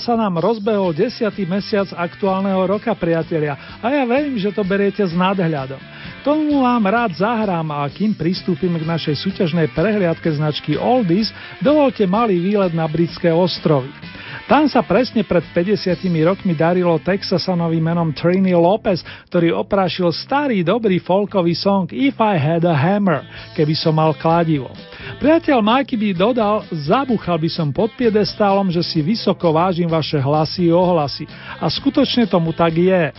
Sa nám rozbehol 10. mesiac aktuálneho roka, priatelia, a ja verím, že to beriete s nadhľadom. Tomu vám rád zahrám a kým pristúpime k našej súťažnej prehliadke značky Oldies, dovolte malý výlet na britské ostrovy. Tam sa presne pred 50 rokmi darilo Texasanovi menom Trini Lopez, ktorý oprášil starý dobrý folkový song If I Had a Hammer, keby som mal kladivo. Priateľ Majky by dodal, zabuchal by som pod piedestálom, že si vysoko vážim vaše hlasy i ohlasy. A skutočne tomu tak je.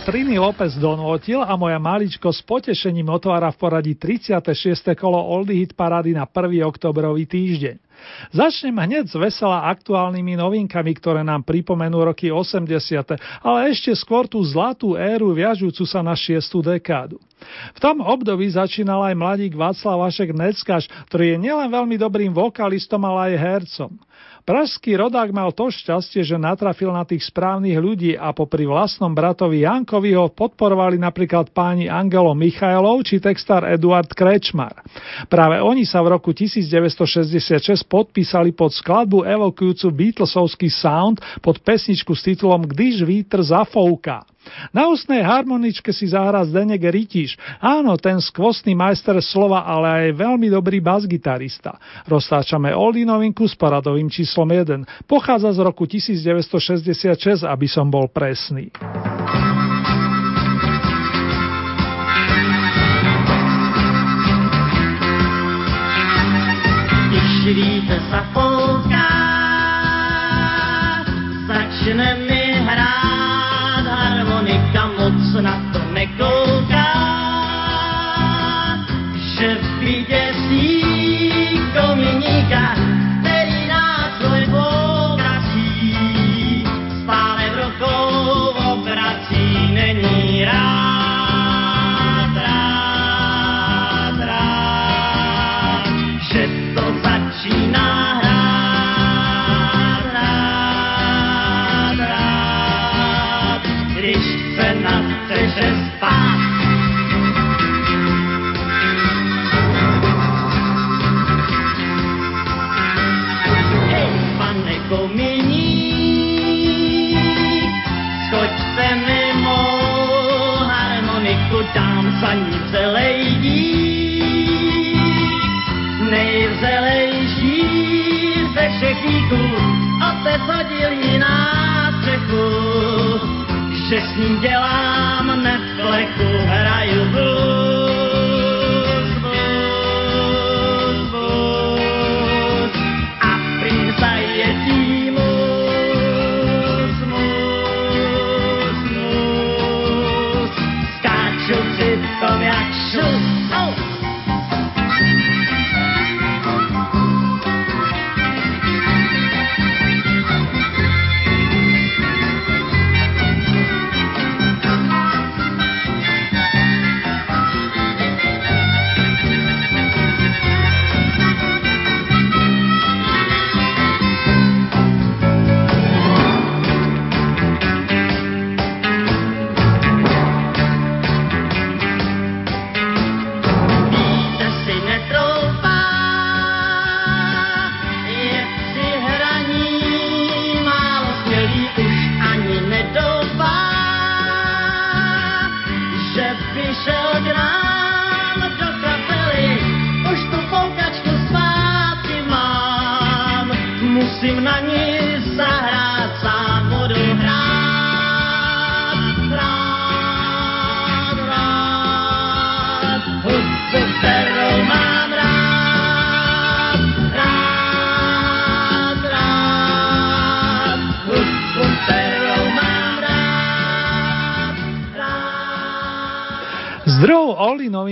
Trini López donútil a moja maličko s potešením otvára v poradí 36. kolo Oldie Hit parády na 1. oktobrový týždeň. Začnem hneď s vesela aktuálnymi novinkami, ktoré nám pripomenú roky 80., ale ešte skôr tú zlatú éru viažúcu sa na 6. dekádu. V tom období začínal aj mladík Václav Vašek Neckaš, ktorý je nielen veľmi dobrým vokalistom, ale aj hercom. Pražský rodák mal to šťastie, že natrafil na tých správnych ľudí a popri vlastnom bratovi Jankovi ho podporovali napríklad páni Angelo Michailov či textár Eduard Krečmar. Práve oni sa v roku 1966 podpísali pod skladbu evokujúcu Beatlesovský sound pod pesničku s titulom Když vítr zafouká. Na ústnej harmoničke si zahrá Zdenek Rytíš. Áno, ten skvostný majster slova, ale aj veľmi dobrý basgitarista. Roztáčame Oldy novinku s paradovým číslom 1. Pochádza z roku 1966, aby som bol presný. Když sa fouká, začne mi moc na to nekouká,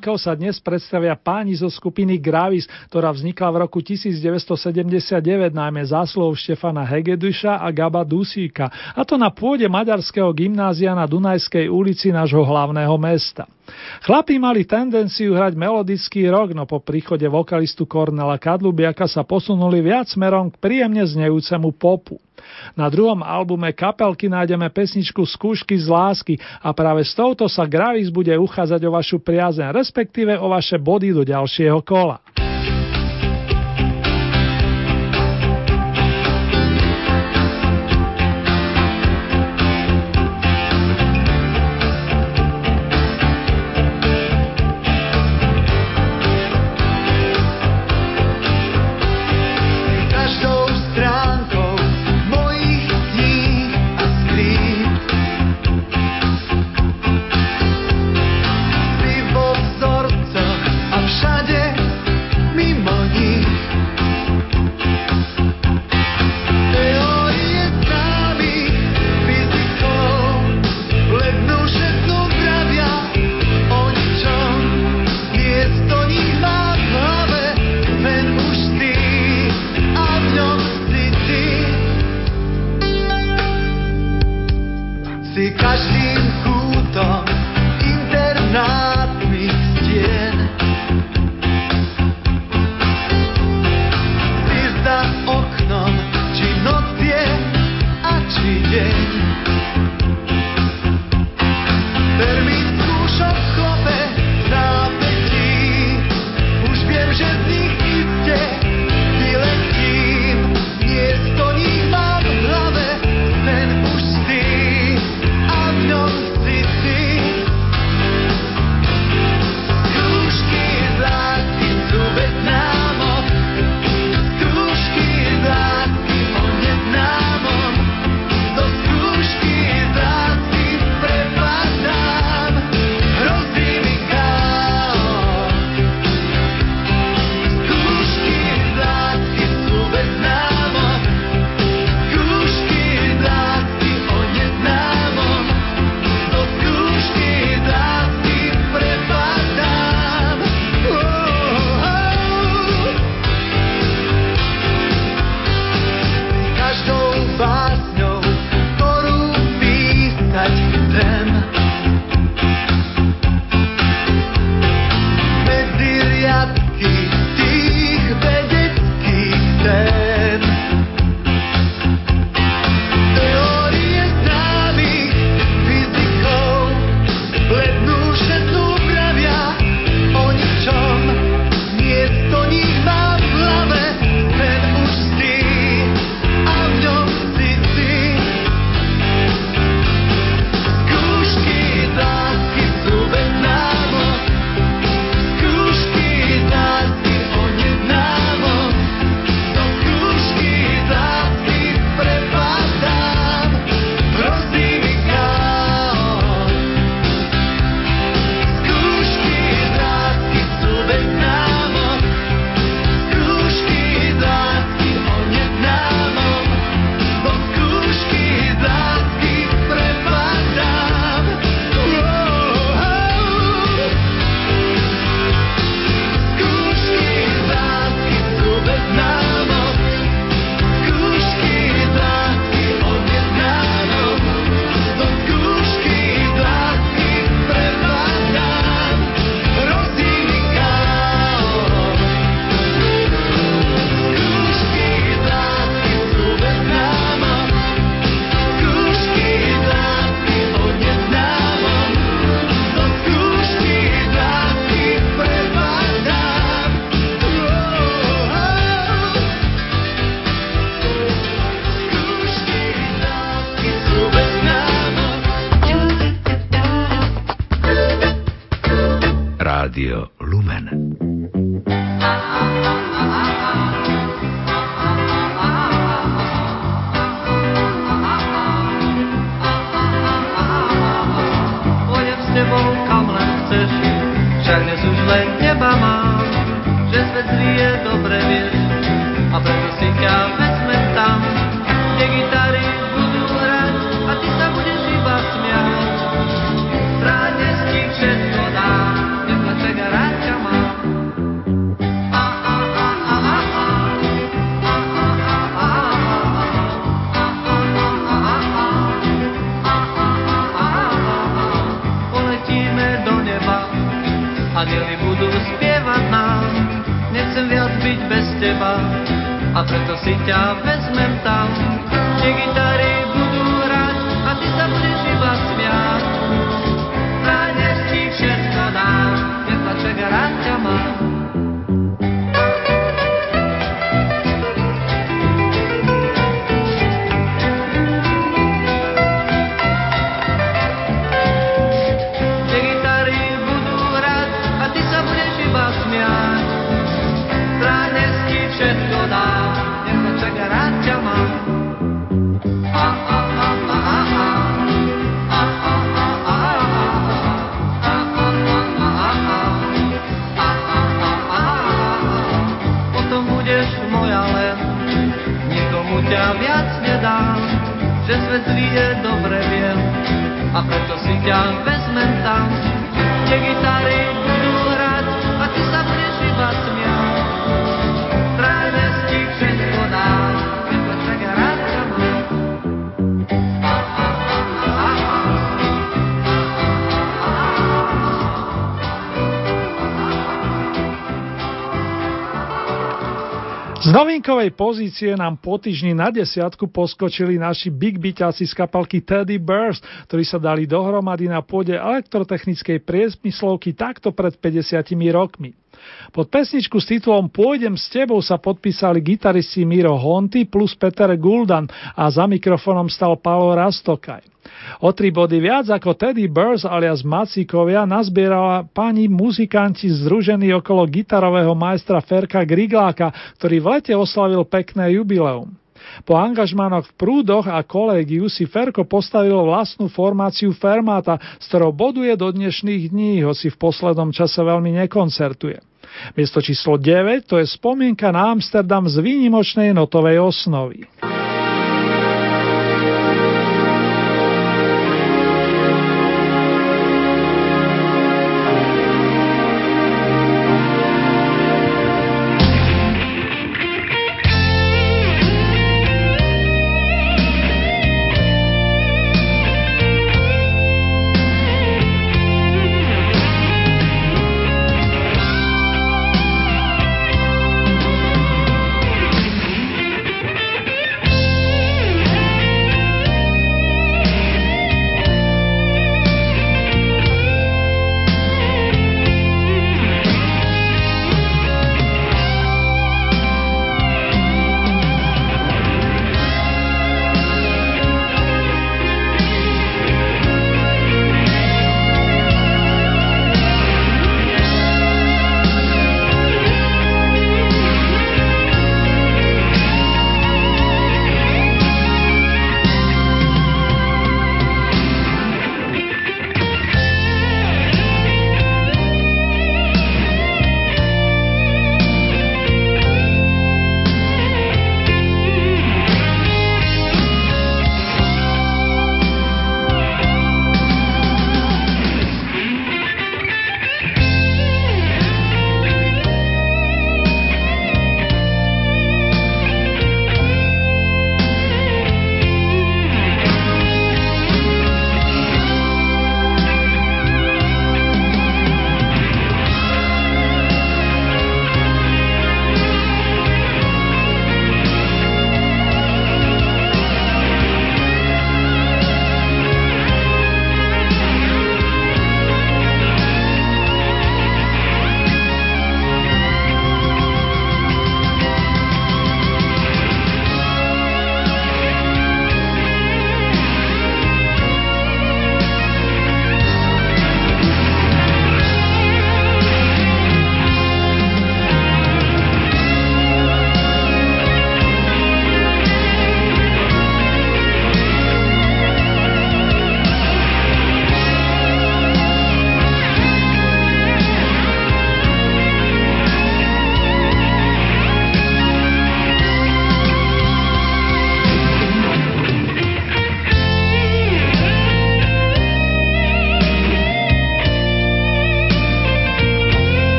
Novinkou sa dnes predstavia páni zo skupiny Gravis, ktorá vznikla v roku 1979 najmä zásluhou Štefana Hegeduša a Gaba Dusíka, a to na pôde Maďarského gymnázia na Dunajskej ulici nášho hlavného mesta. Chlapí mali tendenciu hrať melodický rock, no po príchode vokalistu Kornela Kadlubiaka sa posunuli viac smerom k príjemne znejúcemu popu. Na druhom albume kapelky nájdeme pesničku Skúšky z lásky a práve s touto sa Gravis bude uchádzať o vašu priazeň, respektíve o vaše body do ďalšieho kola. Že svet zlý je dobre viem, a preto si ťa vezmem tam, kde gitary Z novinkovej pozície nám po týždni na desiatku poskočili naši big byťaci z kapalky Teddy Bears, ktorí sa dali dohromady na pôde elektrotechnickej priemyslovky takto pred 50 rokmi. Pod pesničku s titulom Pôjdem s tebou sa podpísali gitaristi Miro Honty plus Peter Guldan a za mikrofónom stal Paolo Rastokaj. O tri body viac ako Teddy Burrs alias Macíkovia nazbierala pani muzikanti združení okolo gitarového majstra Ferka Grigláka, ktorý v lete oslavil pekné jubileum. Po angažmánoch v prúdoch a kolégiu si Ferko postavil vlastnú formáciu Fermata, s ktorou boduje do dnešných dní, hoci v poslednom čase veľmi nekoncertuje. Miesto číslo 9 to je spomienka na Amsterdam z výnimočnej notovej osnovy.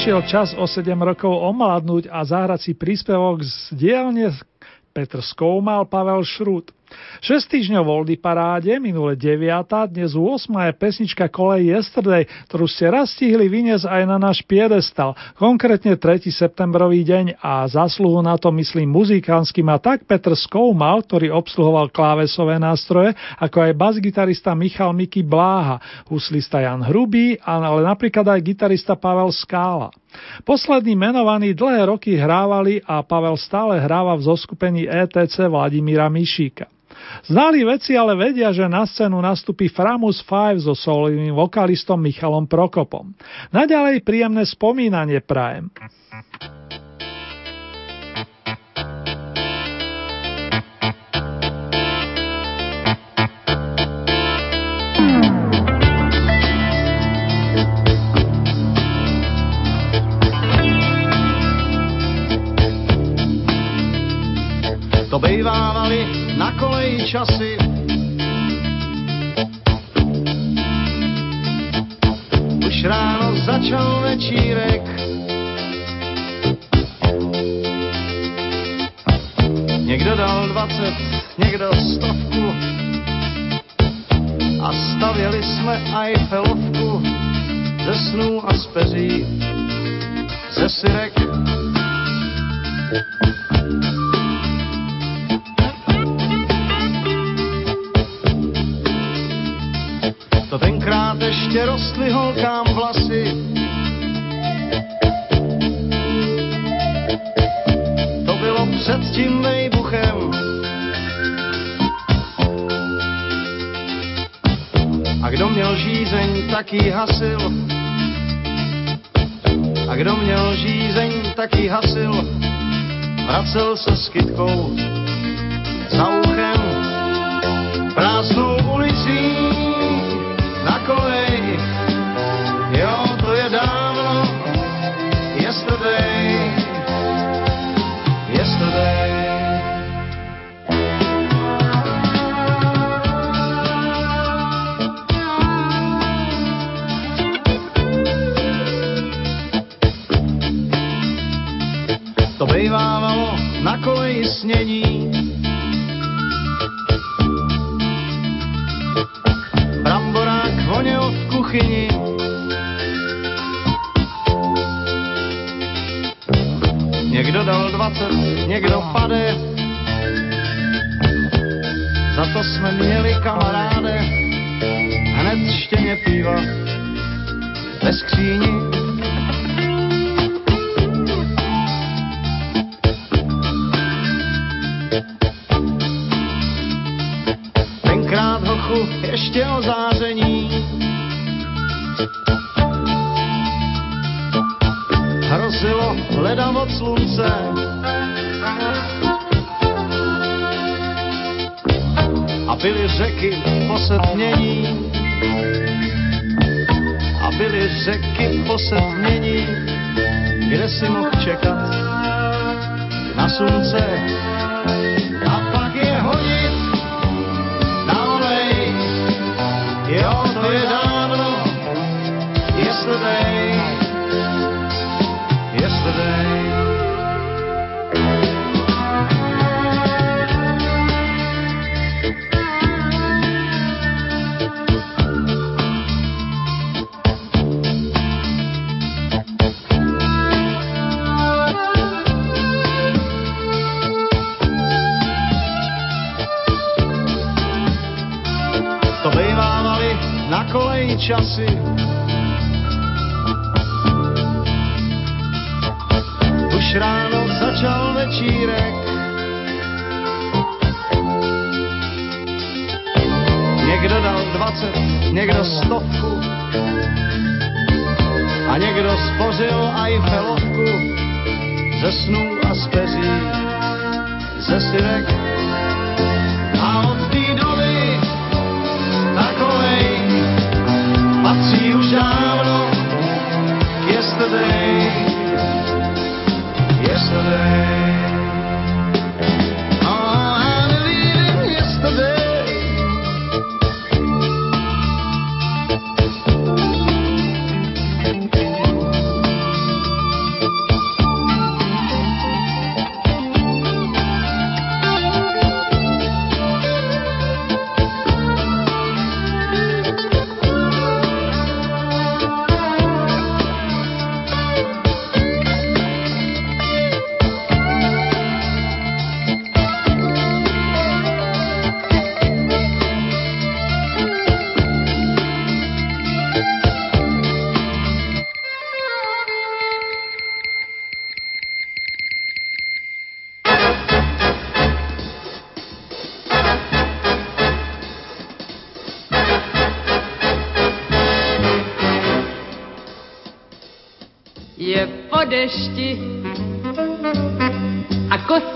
Nadišiel čas o 7 rokov omladnúť a zahrať si príspevok z dielne Petr Skoumal, Pavel Šrút. 6 týždňov v Oldy paráde, minule 9, dnes 8 je pesnička Kolej Yesterday, ktorú ste raz stihli vyniesť aj na náš piedestal, konkrétne 3. septembrový deň a zasluhu na to myslím muzikánsky má tak Petr Skoumal, ktorý obsluhoval klávesové nástroje, ako aj basgitarista Michal Miky Bláha, huslista Jan Hrubý, ale napríklad aj gitarista Pavel Skála. Poslední menovaní dlhé roky hrávali a Pavel stále hráva v zoskupení ETC Vladimíra Mišíka. Znali veci ale vedia, že na scénu nastupí Framus 5 so solovým vokalistom Michalom Prokopom. Naďalej príjemné spomínanie prajem. To bejvávali na koleji časy. Už ráno začal večírek. Někdo dal 20, někdo stovku. A stavěli jsme Eiffelovku ze snů a z peří, ze syrek. Tenkrát ještě rostly holkám vlasy. To bylo před tím vejbuchem. A kdo měl žízeň, tak jí hasil. A kdo měl žízeň, tak jí hasil. Vracel se s kytkou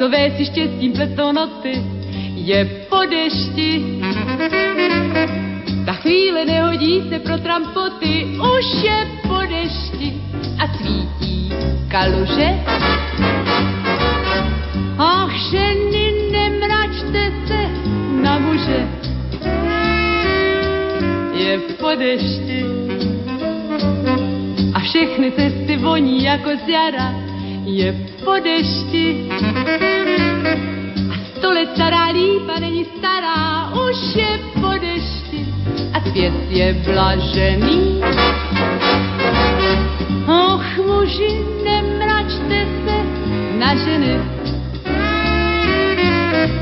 A kosové si štěstím pletou noty, je po dešti. Ta chvíle nehodí se pro trampoty, už je po dešti a svítí kaluže. Ach, ženy, nemračte se na muže, je po dešti. A všechny cesty voní jako z jara, je po dešti. A sto let stará lípa není stará, už je po dešti. A svět je blažený. Och, muži, nemračte se na ženy.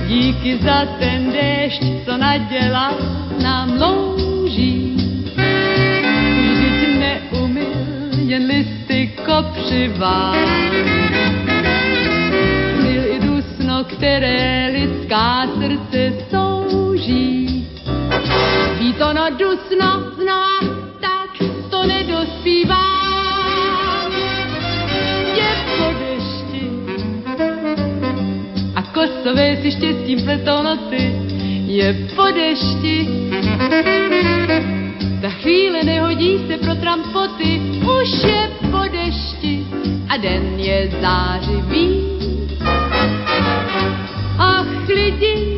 Díky za ten déšť, co nadělal nám louží. Vždyť neumil jen listy kopřivá. Které lidská srdce souží. Ví to no dusno znova, tak to nedospívá. Je po dešti a kosové si štěstím pletou noty, je po dešti. Ta chvíle nehodí se pro trampoty, už je po dešti a den je zářivý. Ach,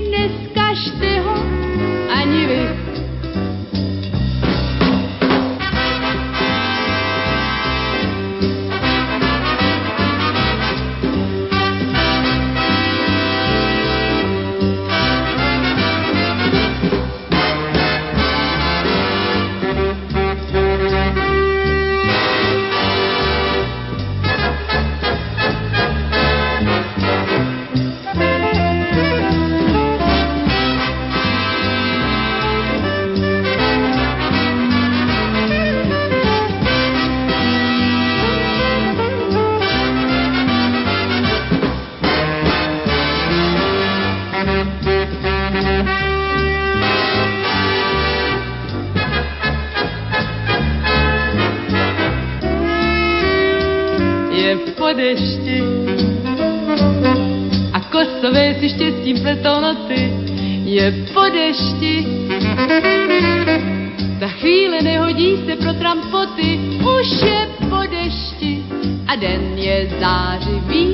štěstím pletou noty, je po dešti. Ta chvíle nehodí se pro trampoty, už je po dešti a den je zářivý.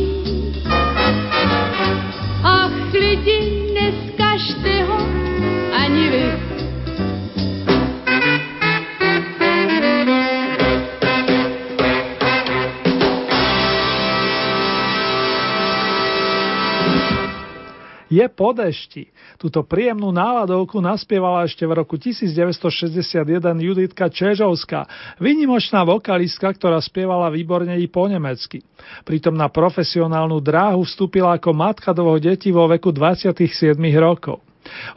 Je po dešti. Túto príjemnú náladovku naspievala ešte v roku 1961 Juditka Čežovská, vynimočná vokalistka, ktorá spievala výborne i po nemecky. Pritom na profesionálnu dráhu vstúpila ako matka dvoch detí vo veku 27 rokov.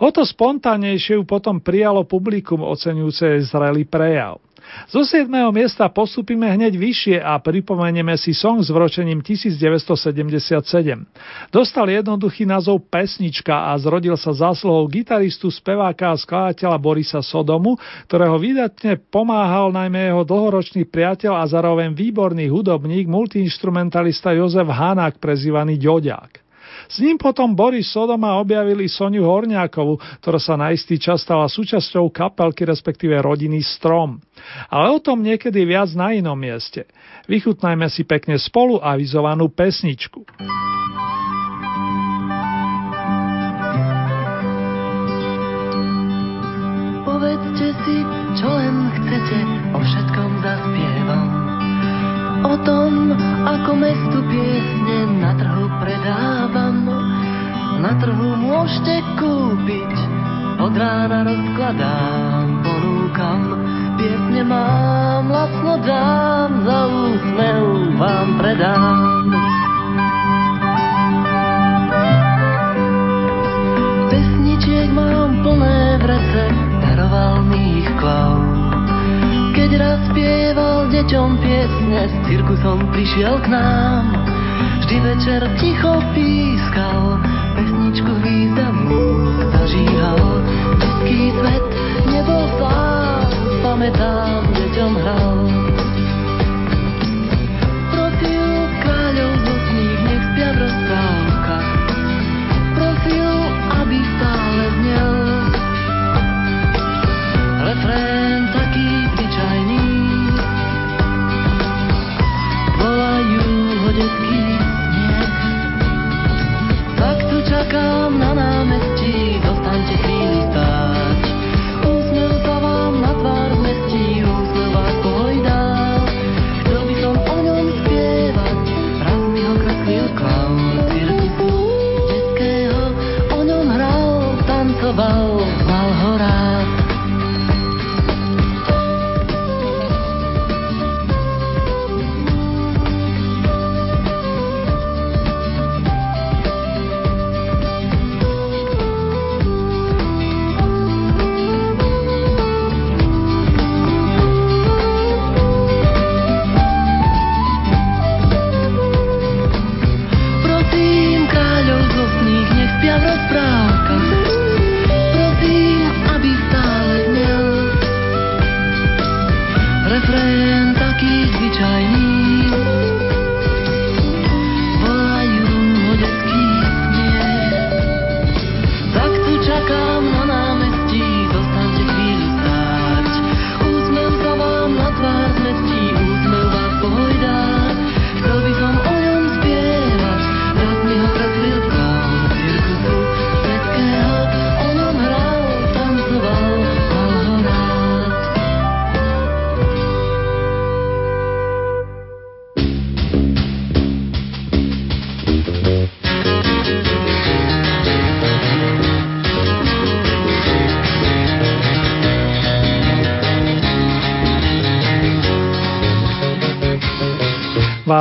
O to spontánnejšie ju potom prijalo publikum oceňujúce jej zrelý prejav. Zo 7. miesta postupíme hneď vyššie a pripomenieme si song s vročením 1977. Dostal jednoduchý názov Pesnička a zrodil sa zásluhou gitaristu, speváka a skladateľa Borisa Sodomu, ktorého vydatne pomáhal najmä jeho dlhoročný priateľ a zároveň výborný hudobník, multiinstrumentalista Jozef Hanák, prezývaný Ďoďák. S ním potom Boris Sodoma objavili Soniu Horňákovu, ktorá sa na istý čas stala súčasťou kapelky, respektíve rodiny Strom. Ale o tom niekedy viac na inom mieste. Vychutnajme si pekne spolu avizovanú pesničku. Povedzte si, čo len chcete, o všetkom zaspievam. O tom, ako mestu piesne na trhu predávam. Na trhu môžete kúpiť, od rána rozkladám, ponúkam. Piesne mám, lacno dám, za úsmev vám predám. Deťom piesne, s cirkusom prišiel k nám. Vždy večer ticho pískal, pesničku významnú zažíhal. Detský svet nebol sám, pamätám, deťom hral.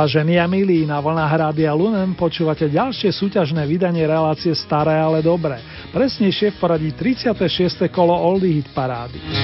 Vážení a milí, na vlnách Rádia Lumen počúvate ďalšie súťažné vydanie relácie Staré, ale dobré. Presnejšie v poradí 36. kolo Oldie Hit Parády.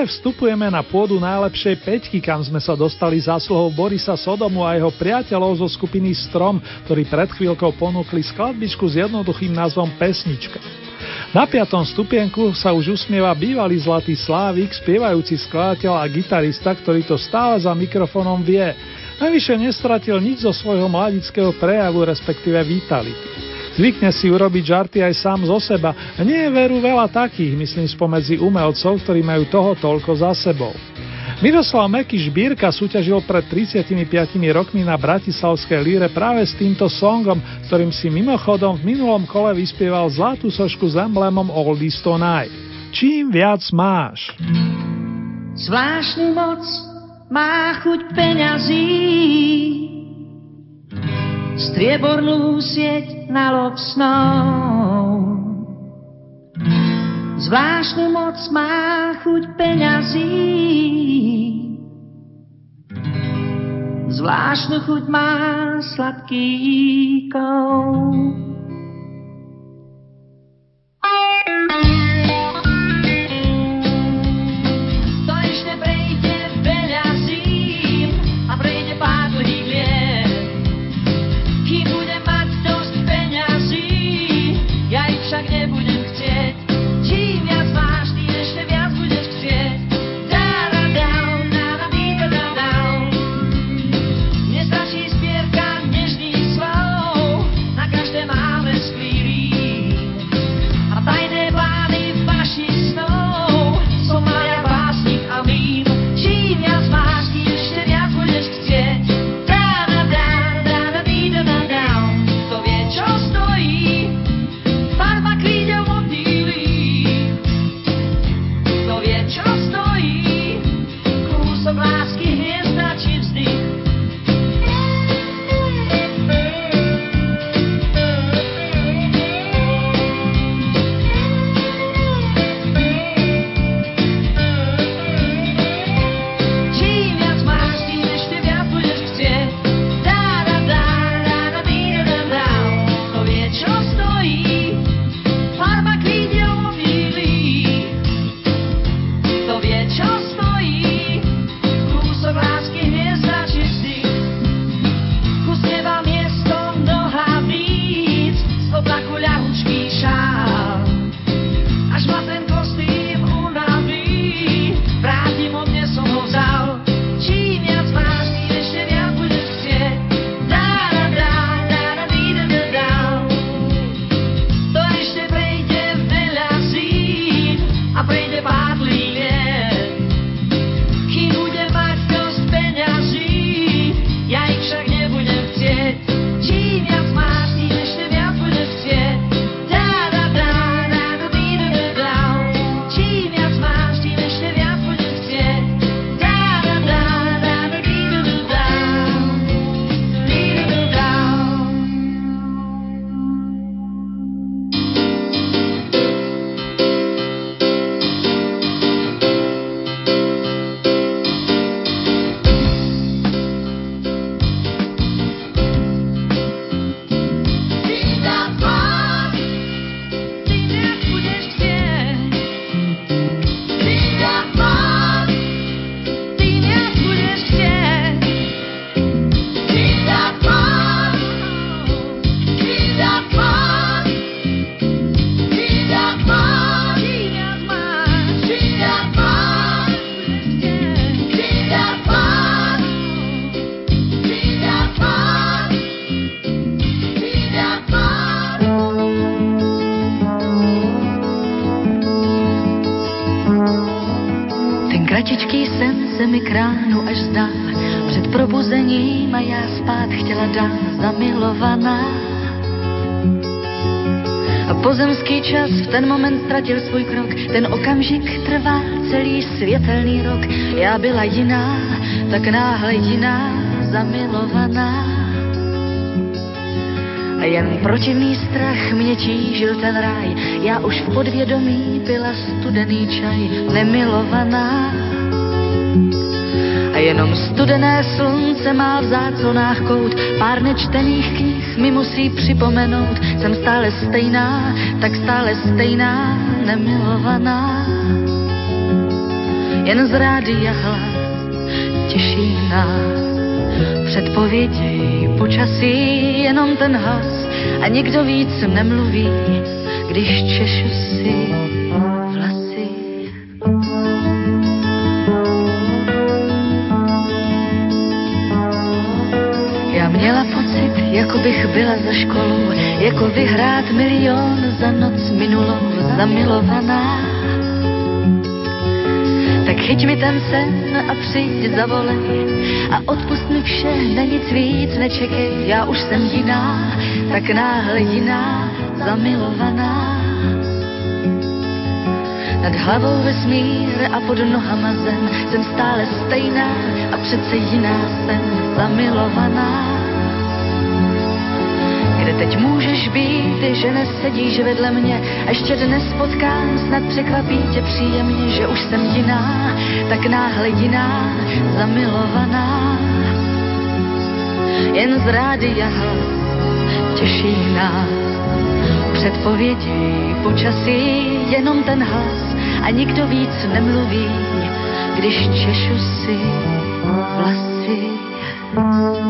Vstupujeme na pôdu najlepšej peťky, kam sme sa dostali zásluhou Borisa Sodomu a jeho priateľov zo skupiny Strom, ktorí pred chvíľkou ponúkli skladbičku s jednoduchým názvom Pesnička. Na piatom stupienku sa už usmieva bývalý zlatý Slávik, spievajúci skladateľ a gitarista, ktorý to stále za mikrofónom vie. Najvyššie nestratil nič zo svojho mladického prejavu, respektíve vitality. Zvykne si urobiť žarty aj sám zo seba a nie je veru veľa takých, myslím spomedzi umelcov, ktorí majú toho toľko za sebou. Miroslav Meky Žbírka súťažil pred 35 rokmi na Bratislavskej líre práve s týmto songom, ktorým si mimochodom v minulom kole vyspieval zlatú sošku s emblémom Oldies Tonight. Čím viac máš? Zvláštnu moc má chuť peňazí, striebornú sieť na lob snov. Zvláštnu moc má chuť peňazí, zvláštnu chuť má sladký kov. Ztratil svůj krok, ten okamžik trvá celý světelný rok. Já byla jiná, tak náhle jiná, zamilovaná. A jen protivný strach mě tížil ten ráj, já už v podvědomí pila studený čaj, nemilovaná. A jenom studené slunce má v záclonách kout, pár nečtených knih mi musí připomenout, jsem stále stejná, tak stále stejná, nemilovaná. Jen z rádia hlas těší nás, předpovědi počasí, jenom ten hlas a nikdo víc nemluví, když češu si vlasy. Já měla pocit, jako bych byla za školou, jako vyhrát milion za noc minulou, zamilovaná. Tak chyť mi ten sen a přijď zavolej a odpust mi vše, na nic víc nečekej, já už jsem jiná, tak náhle jiná, zamilovaná. Nad hlavou vesmír a pod nohama zem, jsem stále stejná a přece jiná jsem zamilovaná. Teď můžeš být, že nesedíš vedle mě ještě dnes potkám, snad překvapí tě příjemně, že už jsem jiná, tak náhle jiná, zamilovaná. Jen z rádia hlas těší nás. Předpovědi počasí, jenom ten hlas a nikdo víc nemluví, když češu si vlasy.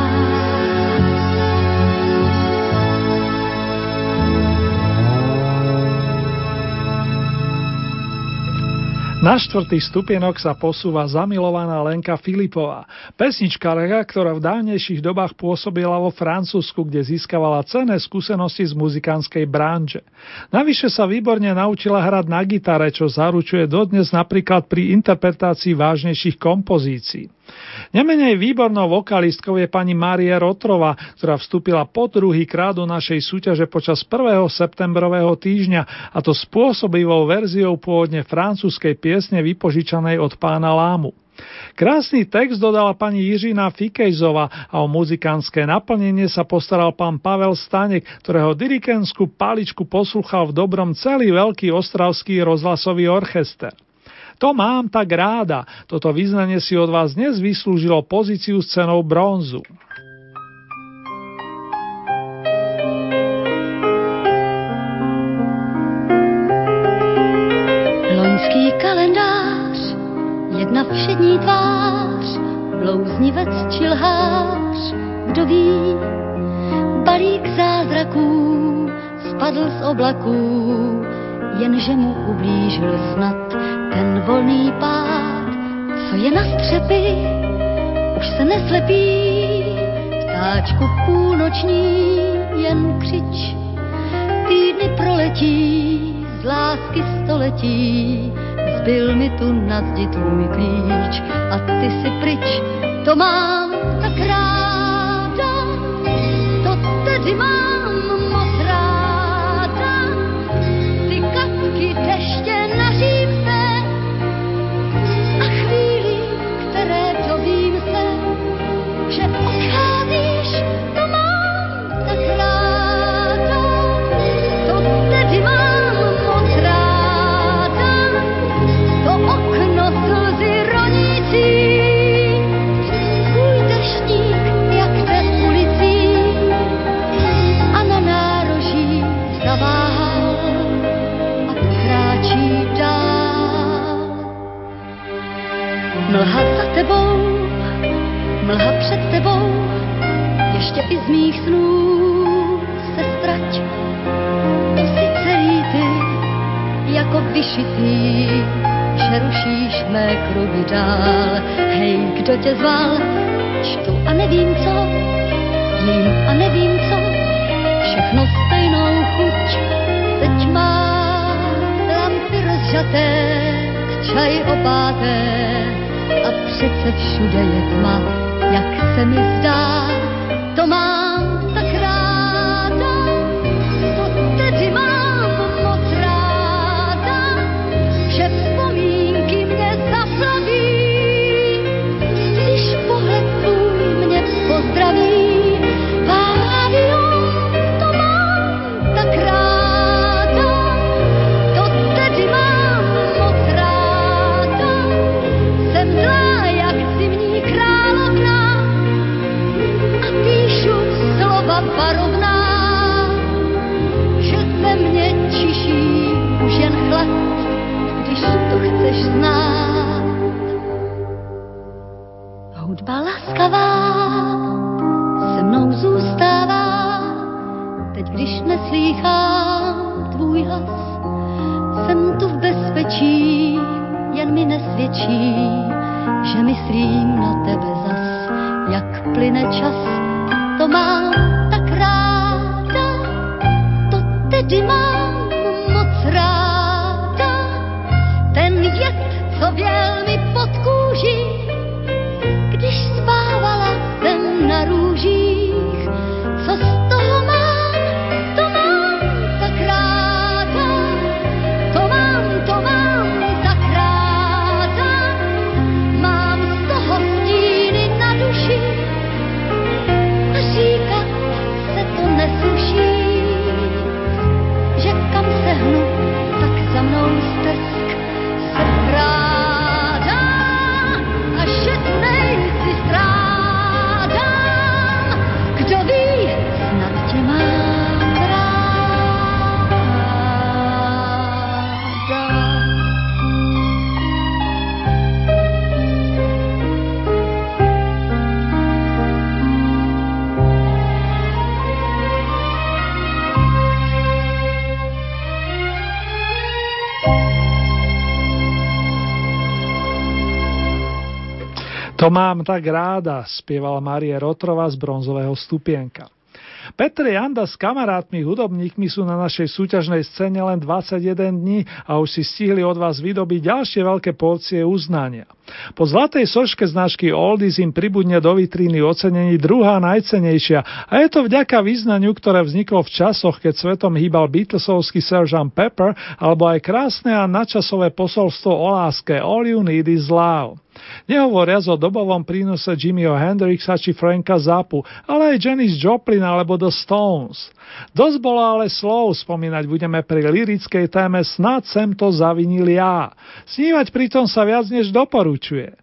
Na štvrtý stupienok sa posúva zamilovaná Lenka Filipová. Pesničkarka, ktorá v dávnejších dobách pôsobila vo Francúzsku, kde získavala cenné skúsenosti z muzikánskej branže. Navyše sa výborne naučila hrať na gitare, čo zaručuje dodnes napríklad pri interpretácii vážnejších kompozícií. Nemenej výbornou vokalistkou je pani Mária Rotrova, ktorá vstúpila po druhý krát do našej súťaže počas 1. septembrového týždňa a to spôsobivou verziou pôvodne francúzskej piesne vypožičanej od pána Lámu. Krásny text dodala pani Jiřina Fikejzova a o muzikánske naplnenie sa postaral pán Pavel Stanek, ktorého dirikenskú paličku poslúchal v dobrom celý veľký ostravský rozhlasový orchester. To mám tak ráda. Toto vyznanie si od vás dnes vyslúžilo pozíciu s cenou bronzu. Loňský kalendář, jedna všední tvář, blouznivec či lhář, kdo ví, balík zázraků spadl z oblaků, jenže mu ublížil snad ten volný pád, co je na střepy, už se neslepí, vtáčku půlnoční jen křič, týdny proletí, z lásky století, zbyl mi tu na zdi tvůj klíč a ty si pryč, to mám tak ráda, to tedy mám To mám tak ráda, spievala Marie Rotrova z bronzového stupienka. Petr Janda s kamarátmi hudobníkmi sú na našej súťažnej scéne len 21 dní a už si stihli od vás vydobiť ďalšie veľké porcie uznania. Po zlatej soške značky Oldies im pribudne do vitríny ocenení druhá najcenejšia a je to vďaka význaniu, ktoré vzniklo v časoch, keď svetom hýbal Beatlesovský Sgt. Pepper alebo aj krásne a nadčasové posolstvo o láske All You Need Is Love. Nehovoriac o dobovom prínose Jimmyho Hendrixa či Franka Zappu, ale aj Janis Joplin alebo The Stones. Dosť bolo ale slov, spomínať budeme pri lirickej téme Snad sem to zavinil ja. Snívať pritom sa viac než doporučuje.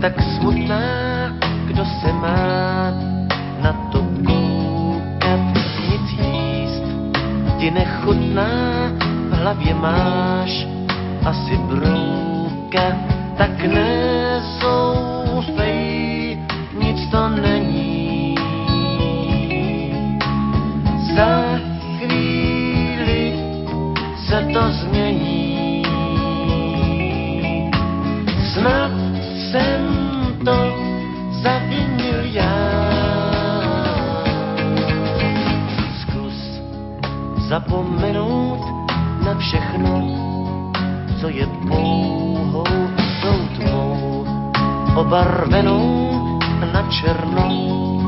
Tak smutná, kdo se má na to koukat, nic jíst ti nechutná, v hlavě máš asi brouka, tak nezoufej, nic to není. Za chvíli se to změní. Snad jsem to zavinil já. Zkus zapomenout na všechno, co je pouhou tou tmou, obarvenou na černou,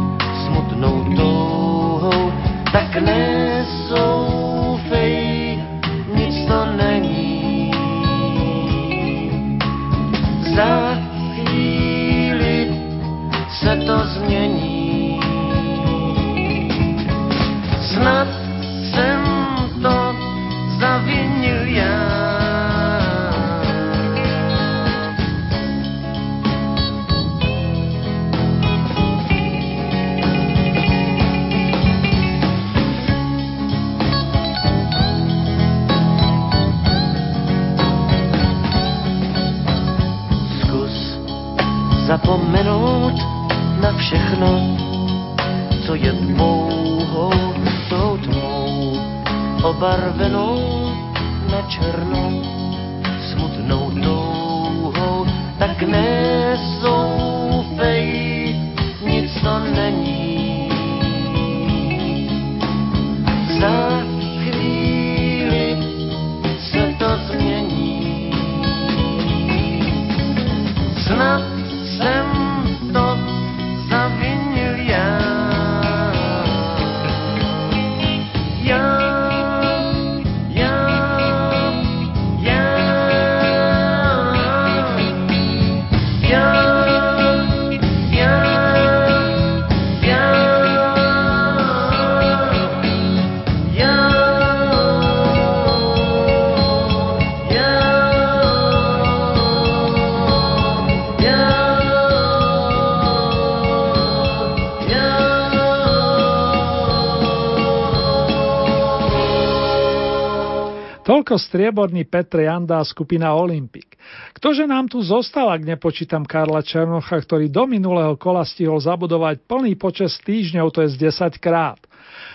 smutnou touhou, tak nezoufej, nic to není. Chvíli se to změní. Snad Toľko strieborný Petr Janda a skupina Olympik. Ktože nám tu zostal, ak nepočítam Karla Černocha, ktorý do minulého kola stihol zabudovať plný počas týždňov, to je z 10 krát.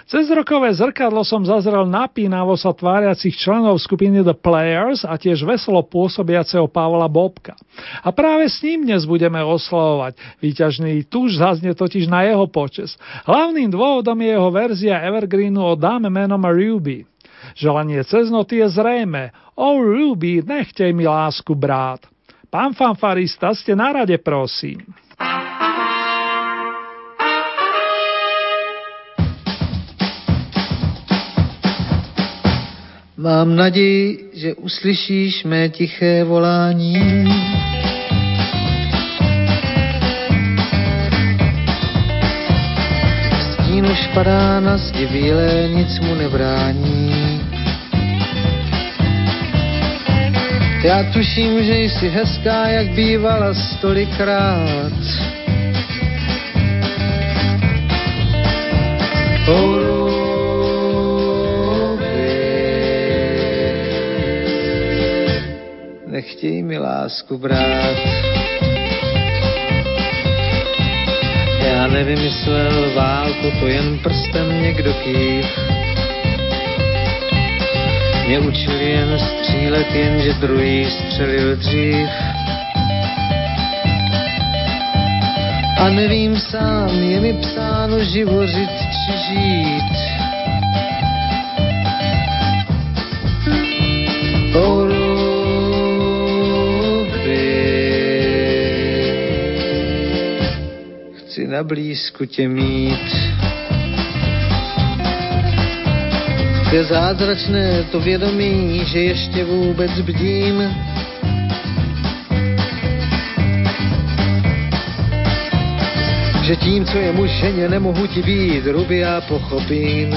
Cez rokové zrkadlo som zazrel napínavo sa tváriacich členov skupiny The Players a tiež veselo pôsobiaceho Pavla Bobka. A práve s ním dnes budeme oslavovať. Výťažný tuž zaznie totiž na jeho počes. Hlavným dôvodom je jeho verzia Evergreenu o dáme menom Ruby. Želanie cez noty je zrejme. O Ruby, nechtej mi lásku brát. Pán fanfarista, ste na rade, prosím. Mám naději, že uslyšíš mé tiché volání. Stín už padá na zdi bílé, nic mu nebrání. Já tuším, že jsi hezká, jak bývala stolikrát. Oh, nechtěj mi lásku brát. Já nevymyslel válku, to jen prstem někdo kýv. Mě učil jen střílet, jenže druhý střelil dřív. A nevím sám, je mi psáno živořit či žít. Oh, chci na blízku tě mít. Je zázračné to vědomí, že ještě vůbec bdím. Že tím, co je muž ženě, nemohu ti být, ruby já pochopím.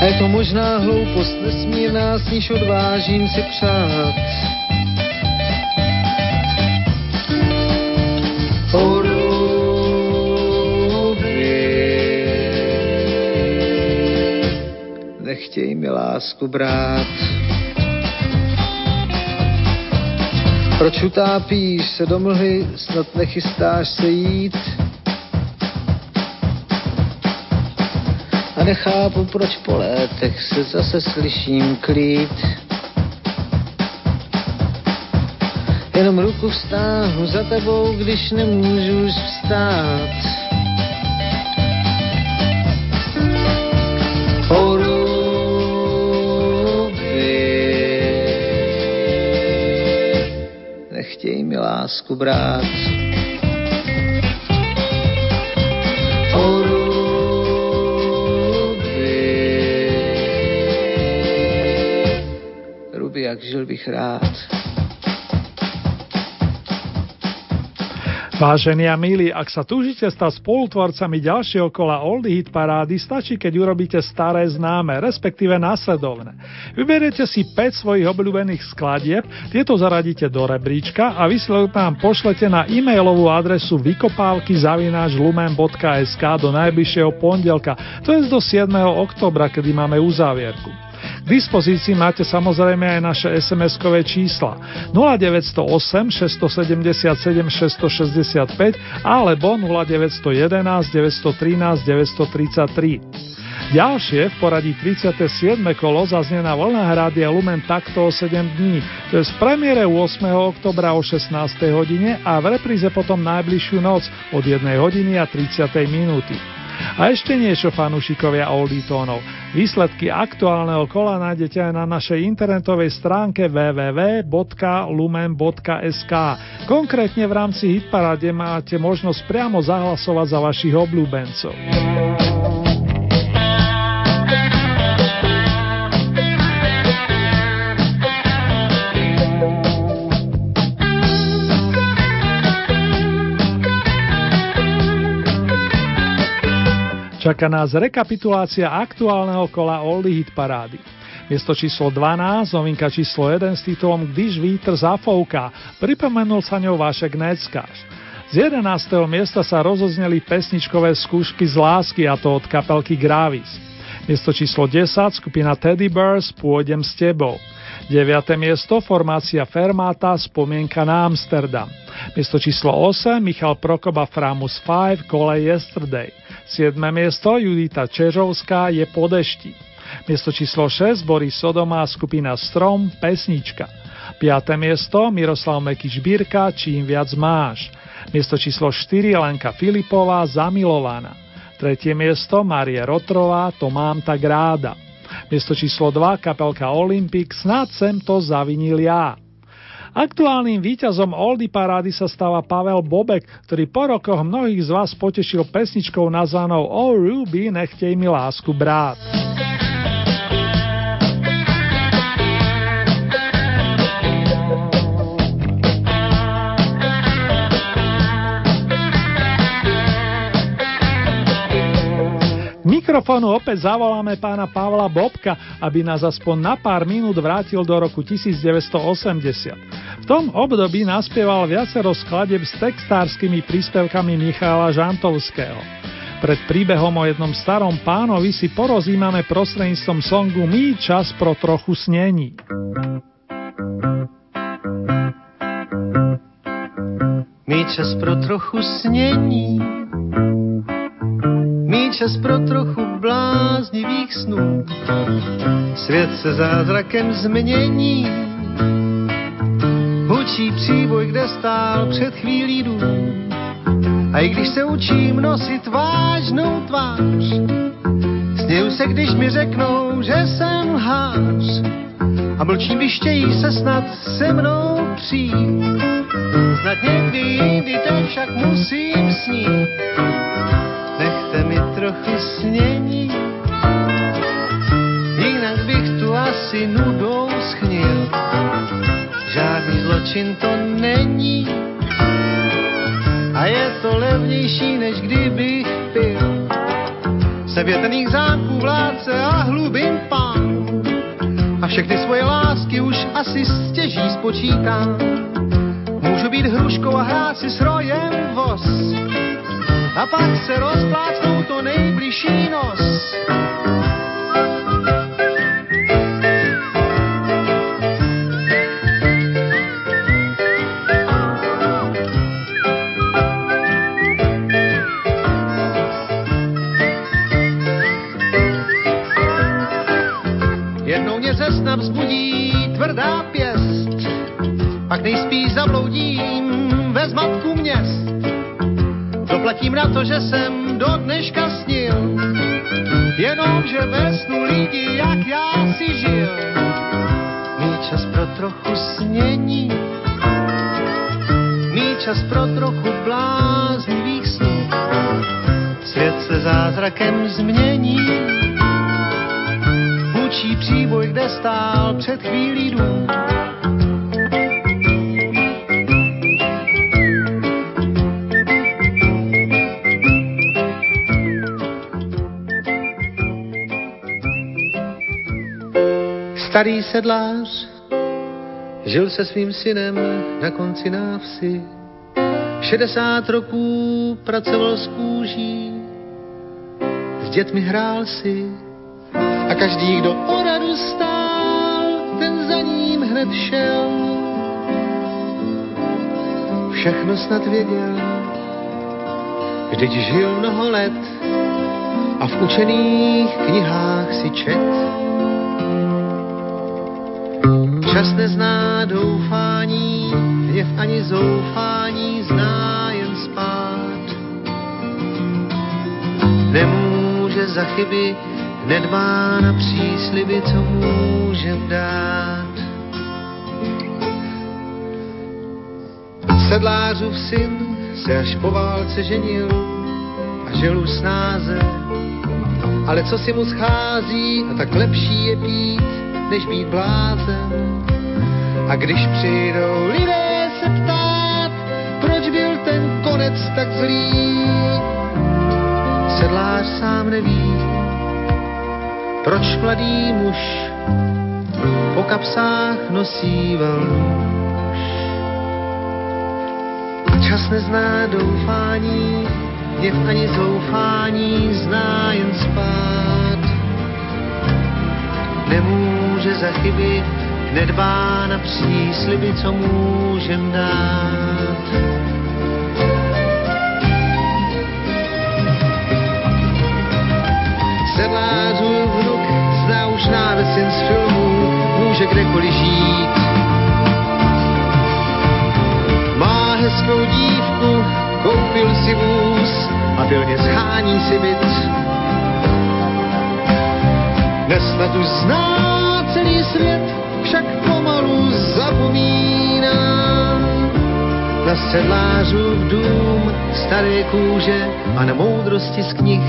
A je to možná hloupost nesmírná, s níž odvážím si přát. Nechtěj mi lásku brát. Proč utápíš se do mlhy, snad nechystáš se jít? A nechápu, proč po létech se zase slyším klít. Jenom ruku vztáhnu za tebou, když nemůžu už vstát. Lásku brát. O Ruby, Ruby, jak žil bych rád. Vážení a milí, ak sa túžite stať spolutvorcami ďalšieho kola Oldie Hit parády, stačí, keď urobíte staré známe, respektíve následovné. Vyberiete si 5 svojich obľúbených skladieb, tieto zaradíte do rebríčka a výsledok nám pošlete na e-mailovú adresu vykopávky zavináč lumen.sk do najbližšieho pondelka, to je do 7. oktobra, kedy máme uzávierku. K dispozícii máte samozrejme aj naše SMS-kové čísla 0908 677 665 alebo 0911 913 933. Ďalšie v poradí 37. kolo zaznie na vlnách rádia Lumen takto o 7 dní. To je z premiére 8. oktobra o 16. hodine a v repríze potom najbližšiu noc od 1 hodiny a 30. minúty. A ešte niečo fanúšikovia Oldie tónov. Výsledky aktuálneho kola nájdete aj na našej internetovej stránke www.lumen.sk. Konkrétne v rámci Hitparade máte možnosť priamo zahlasovať za vašich obľúbencov. Čaká nás rekapitulácia aktuálneho kola Oldie Hit Parády. Miesto číslo 12, novinka číslo 1 s titulom Když vítr zafouká, pripomenul sa ňou Vašek Neckáš. Z 11. miesta sa rozozneli pesničkové skúšky z lásky a to od kapelky Gravis. Miesto číslo 10, skupina Teddy Bears, Pôjdem s tebou. 9. miesto, formácia Fermata, Spomienka na Amsterdam. Miesto číslo 8, Michal Prokoba Framus 5, Kole Yesterday. 7. miesto Judita Čežovská je po dešti. Miesto číslo 6 Boris Sodoma skupina Strom Pesnička. 5. miesto Miroslav Mekič Birka Čím viac máš. Miesto číslo 4 Lenka Filipová Zamilovaná. Tretie miesto Marie Rotrová To mám tak ráda. Miesto číslo 2 kapelka Olympic Snad sem to zavinil ja. Aktuálnym víťazom Oldy parády sa stáva Pavel Bobek, ktorý po rokoch mnohých z vás potešil pesničkou nazvanou Oh Ruby, nechtej mi lásku brát. Mikrofónu opäť zavoláme pána Pavla Bobka, aby nás aspoň na pár minút vrátil do roku 1980. V tom období naspieval viacero skladeb s textárskymi príspevkami Michála Žantovského. Pred príbehom o jednom starom pánovi si porozímame prostredníctvom songu Mý čas pro trochu snení. Mý čas pro trochu snění Mý čas pro trochu bláznivých snů. Svět se zázrakem změní. Hučí příboj, kde stál před chvílí dům. A i když se učím nosit vážnou tvář, sněju se, když mi řeknou, že jsem hář. A mlčím, chtějí se snad se mnou přijít. Snad někdy jindy teď však musím snít nechte mi trochu snění, jinak bych tu asi nudou schnil. Žádný zločin to není a je to levnější, než kdybych pil. Jsem větrných zámků vládce a hlubin pán všechny svoje lásky už asi stěží spočítám. Můžu být hruškou a hrát si s rojem voz a pak se rozplácnou to nejbližší nos. Tvrdá pěst, pak nejspíš zabloudím. Ve zmatku měst. Doplatím na to, že jsem do dneška snil, jenomže ve snu lidi, jak já si žil. Mý čas pro trochu snění, mý čas pro trochu bláznivých snů. Svět se zázrakem změní, příboj, kde stál před chvílí dům. Starý sedlář žil se svým synem na konci návsi. 60 roků pracoval s kůží, s dětmi hrál si každý, kdo o stál, ten za ním hned šel. Všechno snad věděl, vždyť žil mnoho let a v učených knihách si čet. Čas nezná doufání, hněv ani zoufání, zná jen spát. Nemůže za chyby, nedbá na přísliby, co můžem dát. Sedlářův syn se až po válce ženil a žil snáze. Ale co si mu schází, a tak lepší je pít, než být blázen. A když přijdou lidé se ptát, proč byl ten konec tak zlý, sedlář sám neví, proč mladý muž po kapsách nosí velnůž. Čas nezná doufání, hněv ani zoufání, zná jen spát. Nemůže za chyby, nedbá na přísliby, co můžem dát. Vnuk zná už náves jen z filmů, může kdekoliv žít. Má hezkou dívku, koupil si vůz a pilně schání si byt. Dnes snad už zná celý svět, však pomalu zapomíná na sedlářův dům, staré kůže a na moudrosti z knih,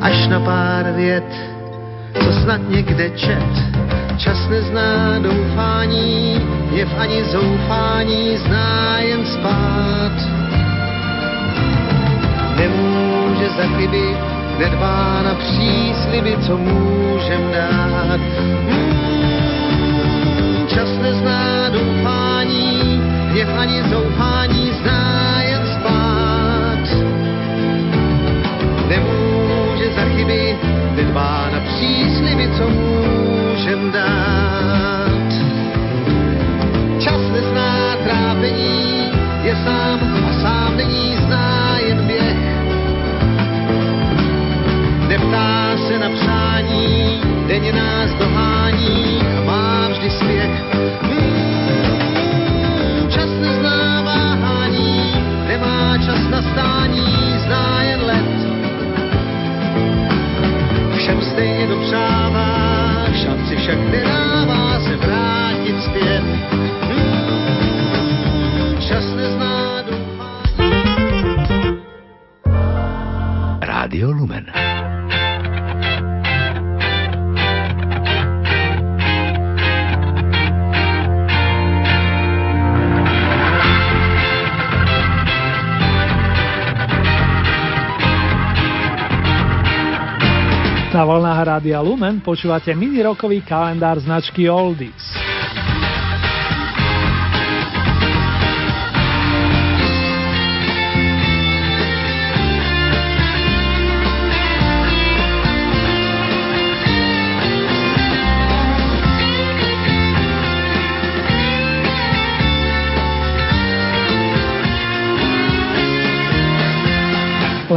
až na pár vět, co snad někde čet. Čas nezná doufání, jev ani zoufání, zná jen spát. Nemůže za chyby, nedbá na přísliby, co můžem dát. Hmm, čas nezná doufání, hněv ani zoufání, zná jen spát. Nemůže za chyby, nedbá na přísliby, caminas Na vlnách Rádia Lumen počúvate mini-rokový kalendár značky Oldies.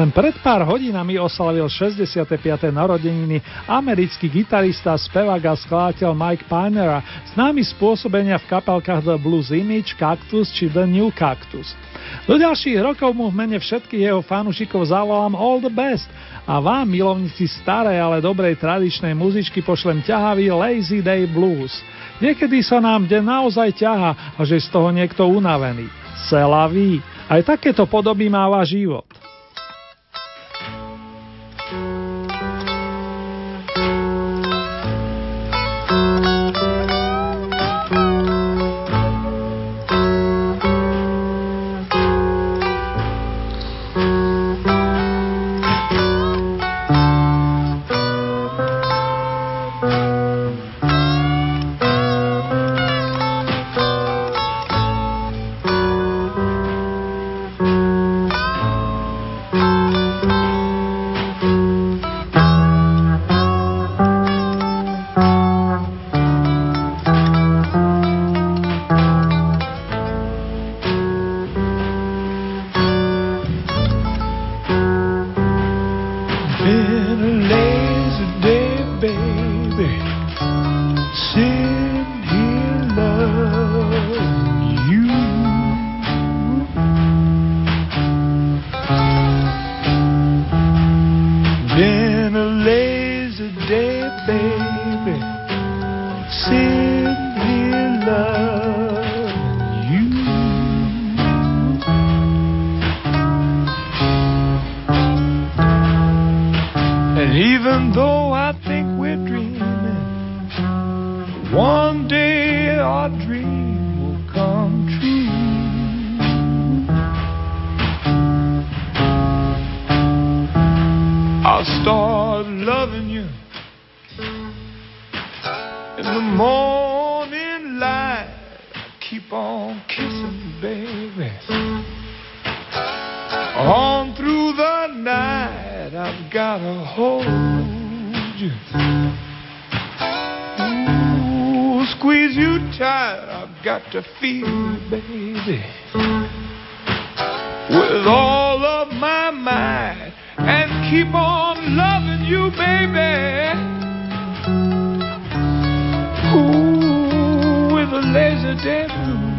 Len pred pár hodinami oslavil 65. narodeniny americký gitarista, spevák a skladateľ Mike Pinera, známy spôsobenia v kapelkách The Blues Image, Cactus či The New Cactus. Do ďalších rokov mu v mene všetkých jeho fanúšikov zavolám All the Best a vám, milovníci starej, ale dobrej tradičnej muzičky, pošlem ťahavý Lazy Day Blues. Niekedy sa nám deň naozaj ťaha a že z toho niekto unavený. Cela ví. Aj takéto podoby máva život. Laser day blue.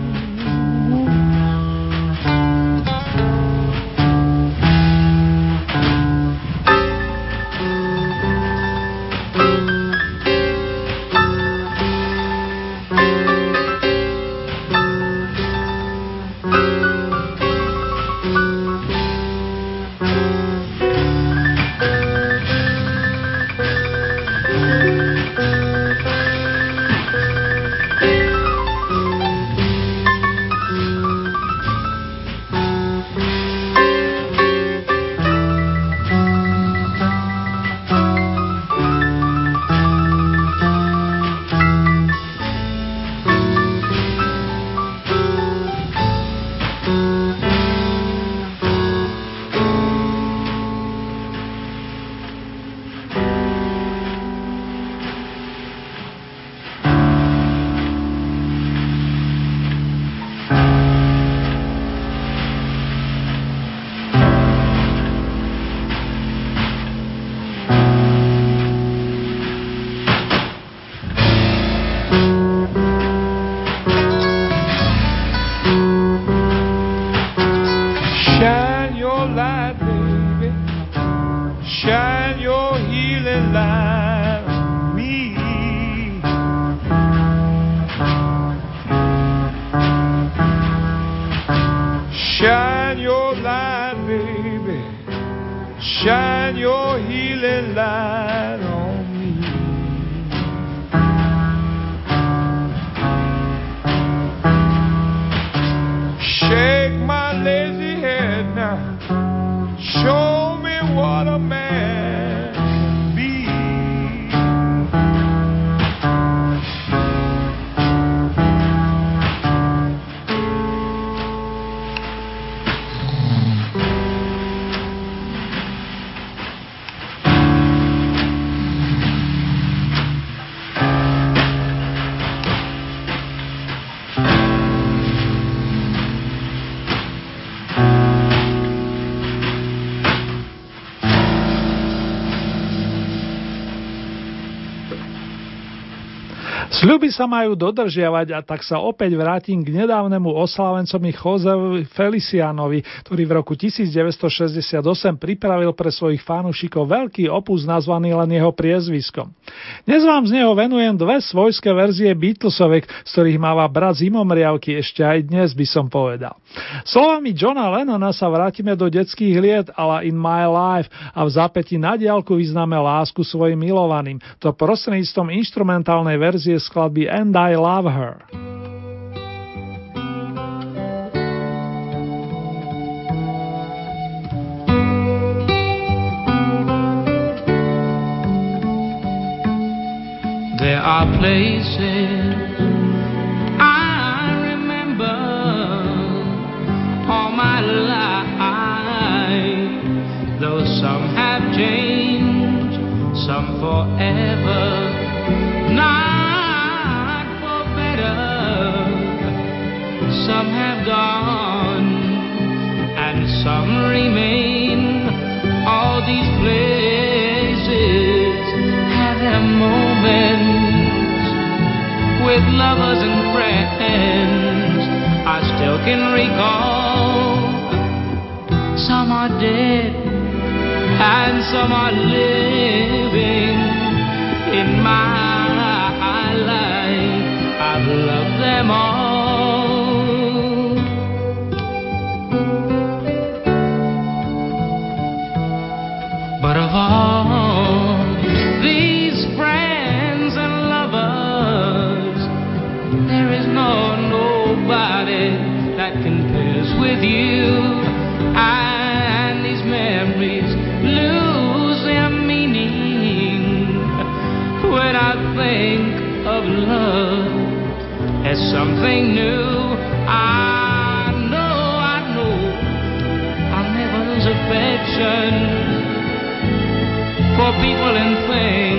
Sľuby sa majú dodržiavať a tak sa opäť vrátim k nedávnemu oslávencovi Joseovi Felicianovi, ktorý v roku 1968 pripravil pre svojich fanúšikov veľký opus nazvaný len jeho priezviskom. Dnes vám z neho venujem dve svojské verzie Beatlesovek, z ktorých máva brat zimomriavky ešte aj dnes by som povedal. Slovami Johna Lennona sa vrátime do detských liet ala In My Life a v zápäti na diálku vyznáme lásku svojim milovaným, to prostredníctvom instrumentálnej verzie skladby And I Love Her. There are places with lovers and friends. I still can recall. Some are dead and some are living for people and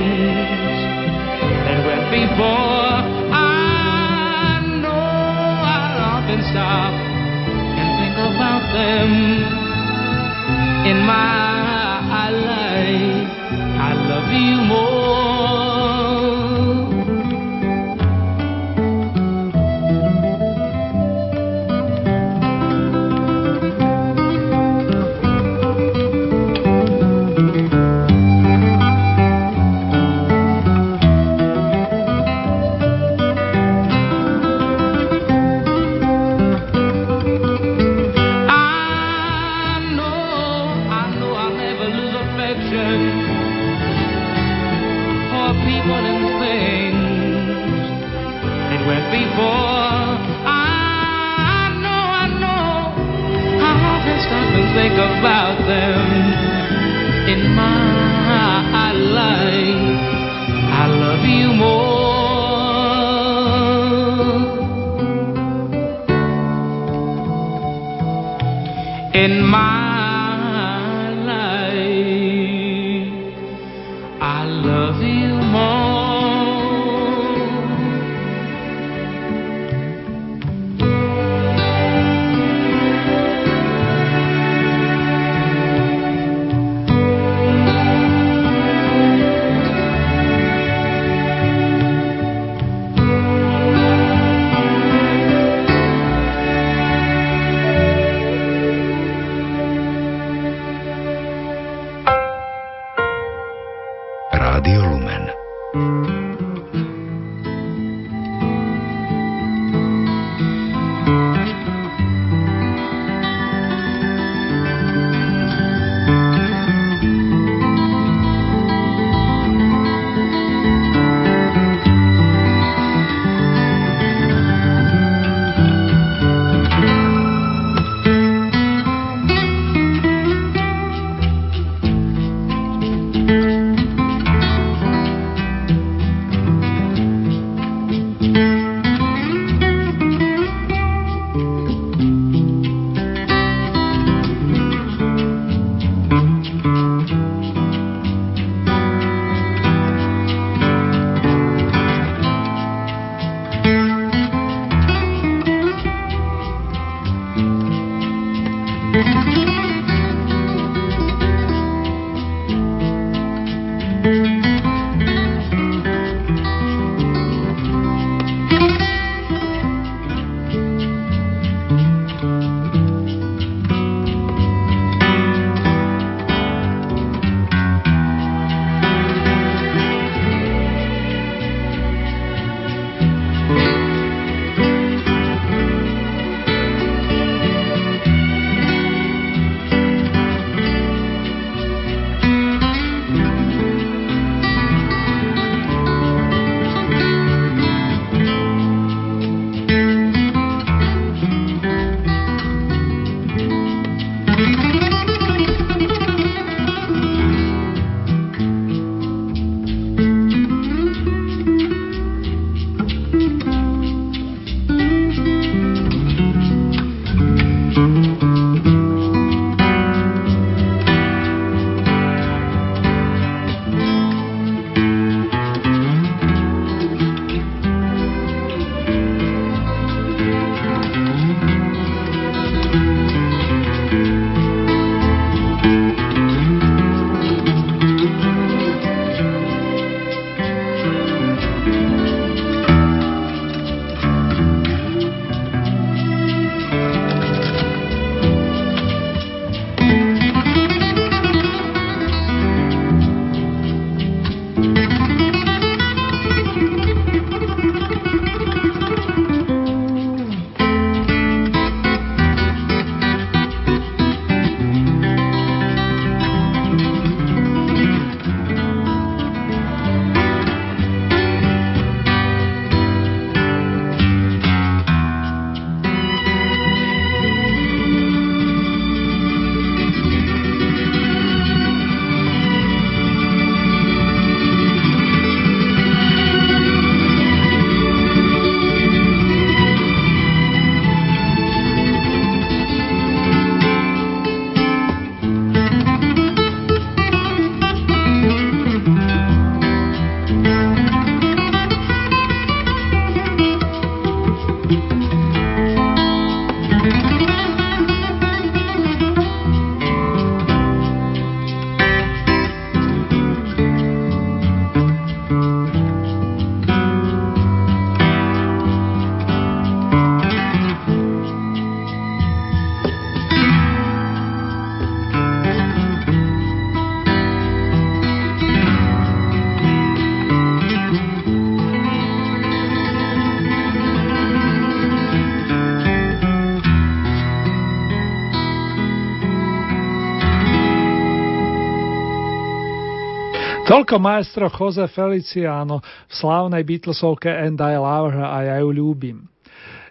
Toľko maestro Jose Feliciano v slávnej Beatlesovke And I Love Her a ja ju ľúbim.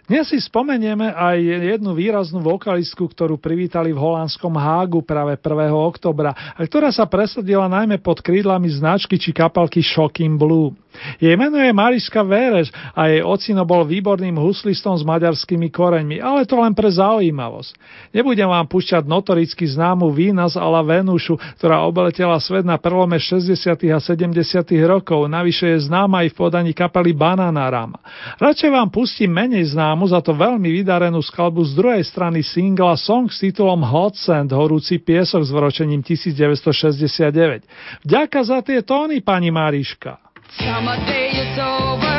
Dnes si spomenieme aj jednu výraznú vokalistku, ktorú privítali v holandskom Hágu práve 1. oktobra a ktorá sa presadila najmä pod krídlami značky či kapalky Shocking Blue. Jej meno je Mariška Véreš a jej ocino bol výborným huslistom s maďarskými koreňmi, ale to len pre zaujímavosť. Nebudem vám púšťať notoricky známu Vínas ala Venušu, ktorá obeletela svet na prelome 60. a 70. rokov, navyše je známa aj v podaní kapely Bananarama. Radšej vám pustím menej známu, za to veľmi vydarenú skladbu z druhej strany singla song s titulom Hot Sand, horúci piesok s vročením 1969. Vďaka za tie tóny, pani Mariška. Summer day is over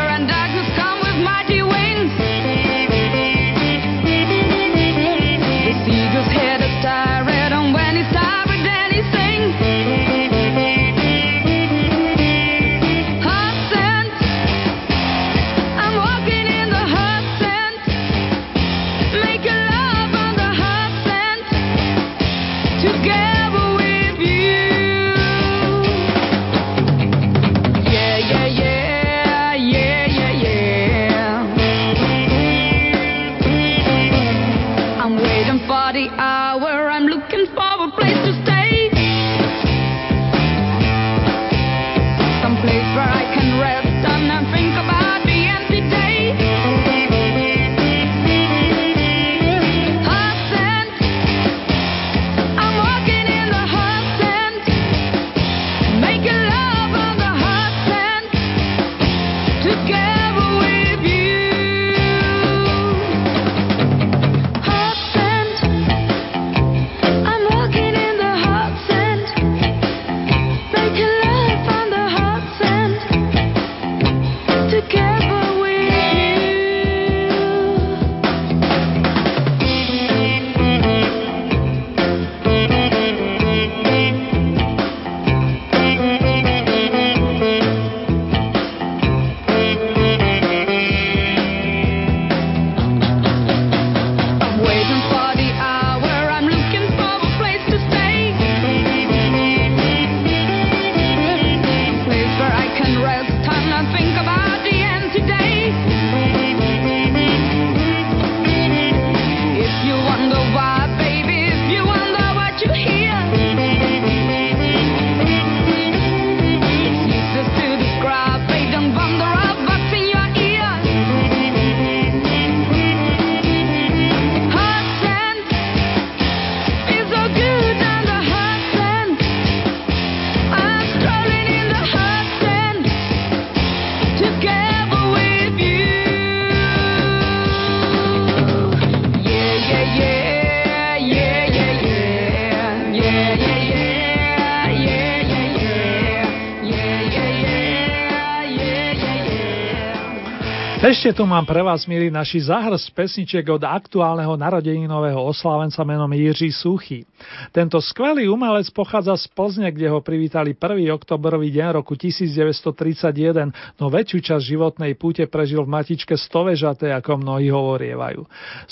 Ešte tu mám pre vás, milí naši zahrst pesničiek od aktuálneho narodeninového oslávenca menom Jiří Suchý. Tento skvelý umelec pochádza z Plzne, kde ho privítali 1. oktobrový deň roku 1931, no väčšiu časť životnej púte prežil v matičke Stovežatej, ako mnohí hovorievajú.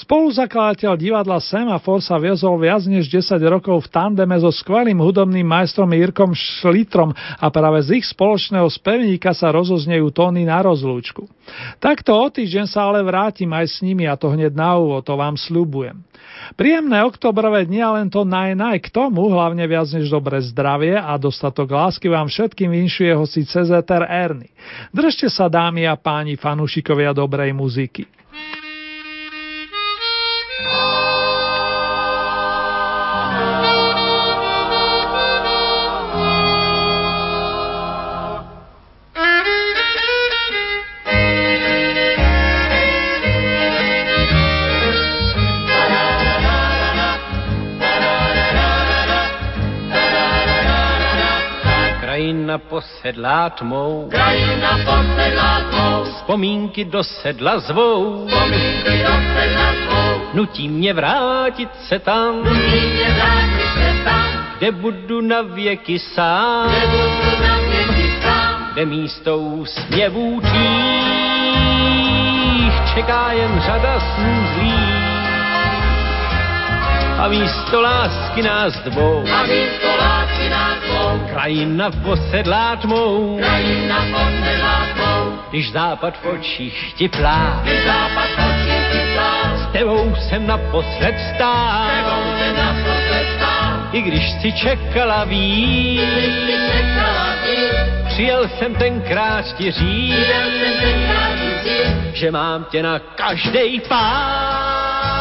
Spoluzakladateľ divadla Semafor sa viezol viac než 10 rokov v tandeme so skvelým hudobným majstrom Jirkom Šlitrom a práve z ich spoločného spevníka sa rozoznejú tóny na rozlúčku. Takto o týždeň sa ale vrátim aj s nimi a to hneď na úvod, to vám sľubujem. Príjemné oktobrové dni a len to naj naj k tomu, hlavne viac než dobré zdravie a dostatok lásky vám všetkým vinšuje hoci CZR Erny. Držte sa dámy a páni fanúšikovia dobrej muziky. Posedlá tmou, Krajina posedlá tmou, vzpomínky do sedla zvou, vzpomínky do sedla svou, nutí mě vrátit se tam, nutí mě vrátit se tam, kde budu na věky sám, kde budu na věky sám, kde místo úsměvů tvých čeká jen řada snů zlých. A místo lásky nás dvou, a místo lásky tvou, Krajina posedlá tmou, krajina posedlá tvou, když západ v očích ti plá. když západ očí ti plás, S tebou jsem naposled stál, tebou se naposled stál, i když si čekala víc. když si čekala víc, Přijel jsem tenkrát ti říct, přijel jsem tenkrát ti říct, že mám tě na každej pár,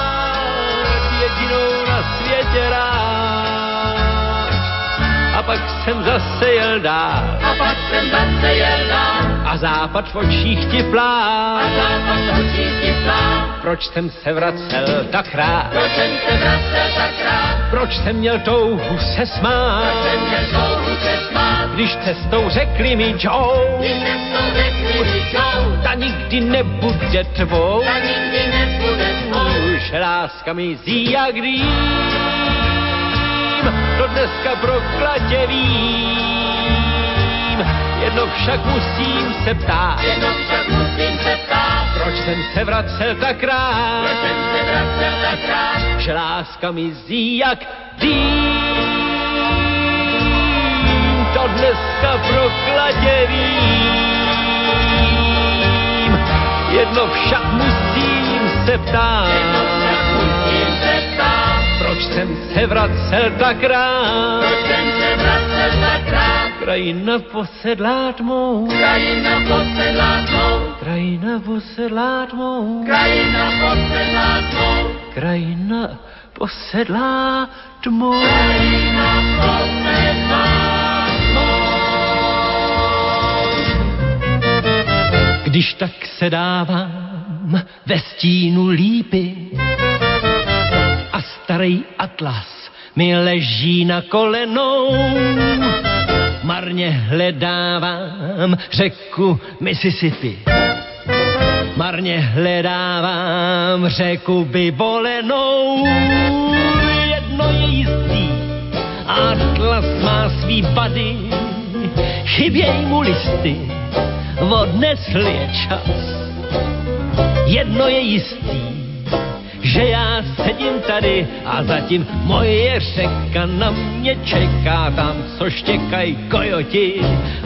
pak jsem zase jel dál. A pak jsem zase jel dál, a západ v očích ti plá. a západ očí ti plás, Proč jsem se vracel tak rád? proč jsem se vracel tak rád, Proč jsem měl touhu se smát? proč jsem měl touhu se smát, Když cestou řekli mi Joe, když cestou řekli mi Joe, ta nikdy nebude tvou. ta nikdy nebude tvou, Už láska mizí jak dým, to dneska pro klatě vím. Jedno však musím se ptát, jedno však musím se ptát, proč jsem se vracel tak rád, proč jsem se vracel tak rád, že láska mizí jak dým. To dneska pro klatě vím. Jedno však musím se ptát, proč jsem se vracel tak rád. proč jsem se vracel tak rád, Krajina posedlá tmou, krajina posedlá tvou, krajina posedlá tmou, krajina posedlá tvou, krajina posedlá tmou. krajina posedlá Když tak se dávám ve stínu lípy starý atlas mi leží na kolenou. Marně hledávám řeku Mississippi. Marně hledávám řeku vyvolenou. Jedno je jistý, atlas má svý vady, chyběj mu listy, odnesl je čas. Jedno je jistý, že já sedím tady a zatím moje řeka na mě čeká tam, co štěkají kojoti.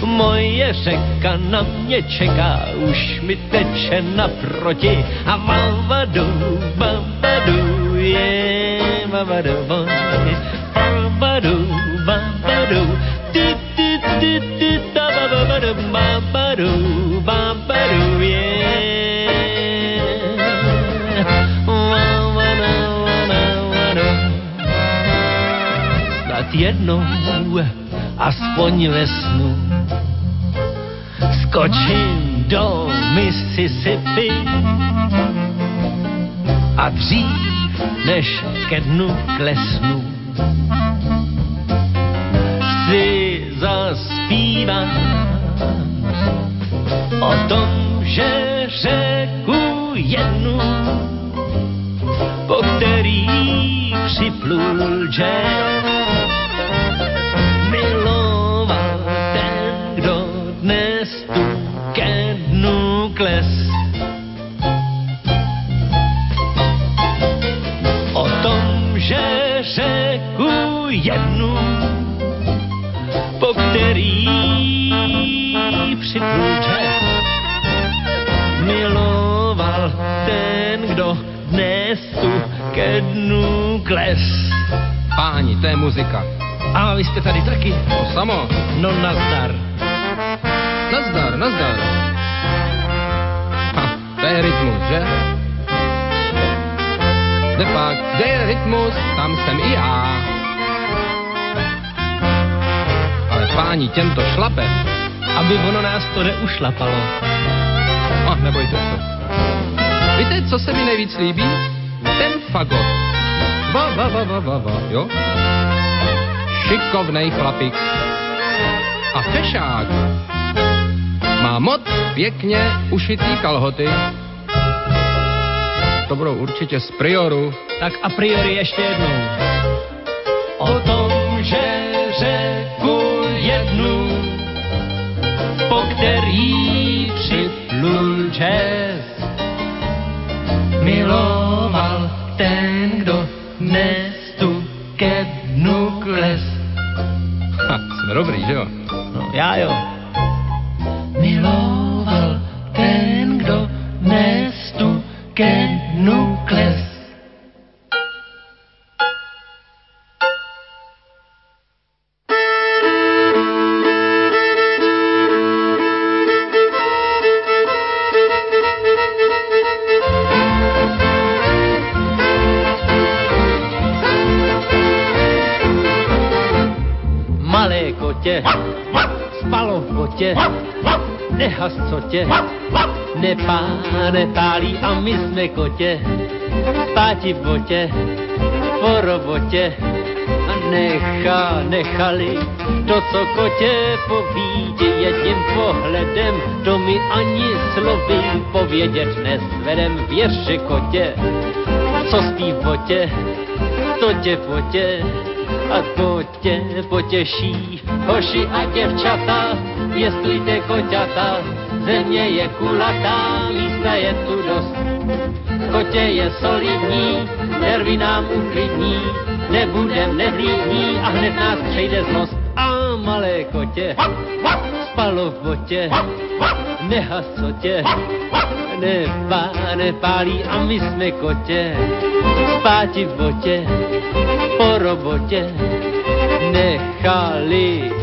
Moje řeka na mě čeká, už mi teče naproti. A vavadu, vavadu, je, vavadu, vavadu, vavadu, ty, ty, ty, ty, ta, vavadu, vavadu, Snad jednou, aspoň ve snu, skočím do Mississippi a dřív, než ke dnu klesnu, si zaspívám o tom, že řeku jednu, po který připlul jazz. Který připlul jazz. Miloval ten, kdo dnes tu ke dnu kles. Páni, to je muzika. A vy jste tady taky? To samo. No nazdar. Nazdar, nazdar. Ha, to je rytmus, že? Kde pak, kde je rytmus, tam jsem i já. Páni, těmto šlape. Aby ono nás to neušlapalo. A nebojte se. Víte, co se mi nejvíc líbí? Ten fagot. Va, va, va, va, va, va, jo? Šikovnej chlapík. A fešák. Má moc pěkně ušitý kalhoty. To budou určitě z prioru. Tak a priori ještě jednou. O tom, připlul jsme kotě, spáti v botě, po robotě a nechá, nechali to, co kotě povídě jedním pohledem, to mi ani slovy povědět nesvedem, věř, kotě, co spí v botě, to tě potě, a to tě potěší. Hoši a děvčata, pěstujte koťata, země je kulatá, místa je tu dost. Kotě je solidní, nervy nám uklidní, nebudem nehlídní a hned nás přejde zlost. A malé kotě, spalo v botě, nehasotě, nepá, nepálí a my jsme kotě, spáti v botě, po robotě nechali.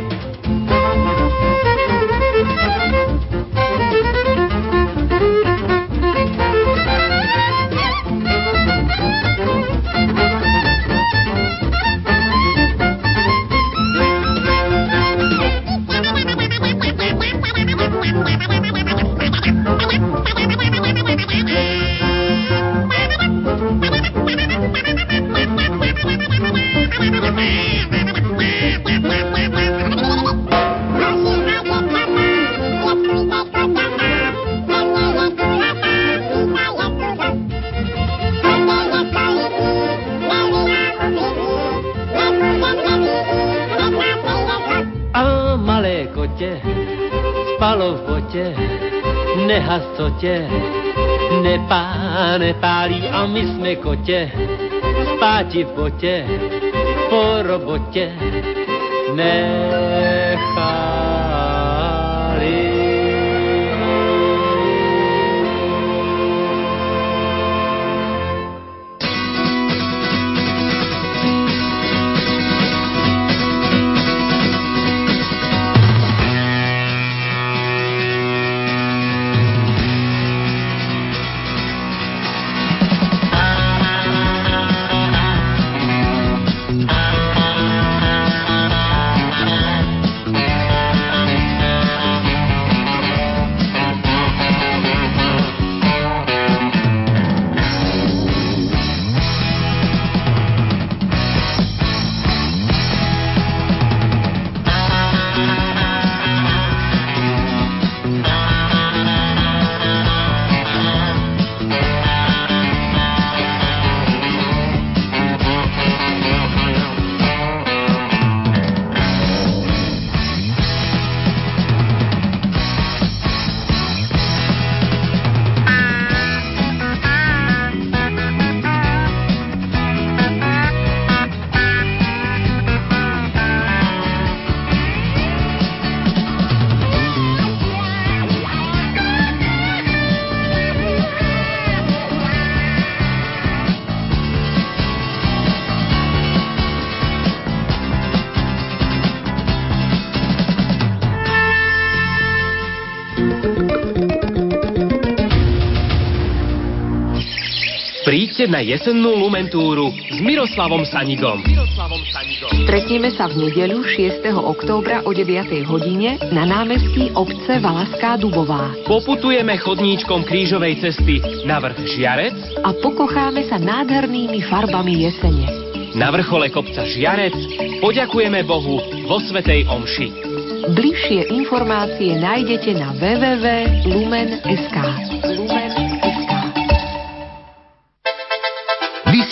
Botě, nehasotě, nepá, nepálí a my jsme kotě, spáti v botě, po robotě nechali. Príďte na jesennú Lumentúru s Miroslavom Sanigom. Stretneme sa v nedeľu 6. októbra o 9. hodine na námestí obce Valaská Dubová Poputujeme chodníčkom krížovej cesty na vrch Žiarec, a pokocháme sa nádhernými farbami jesene. na vrchole kopca Žiarec poďakujeme Bohu vo Svetej Omši. Bližšie informácie nájdete na www.lumen.sk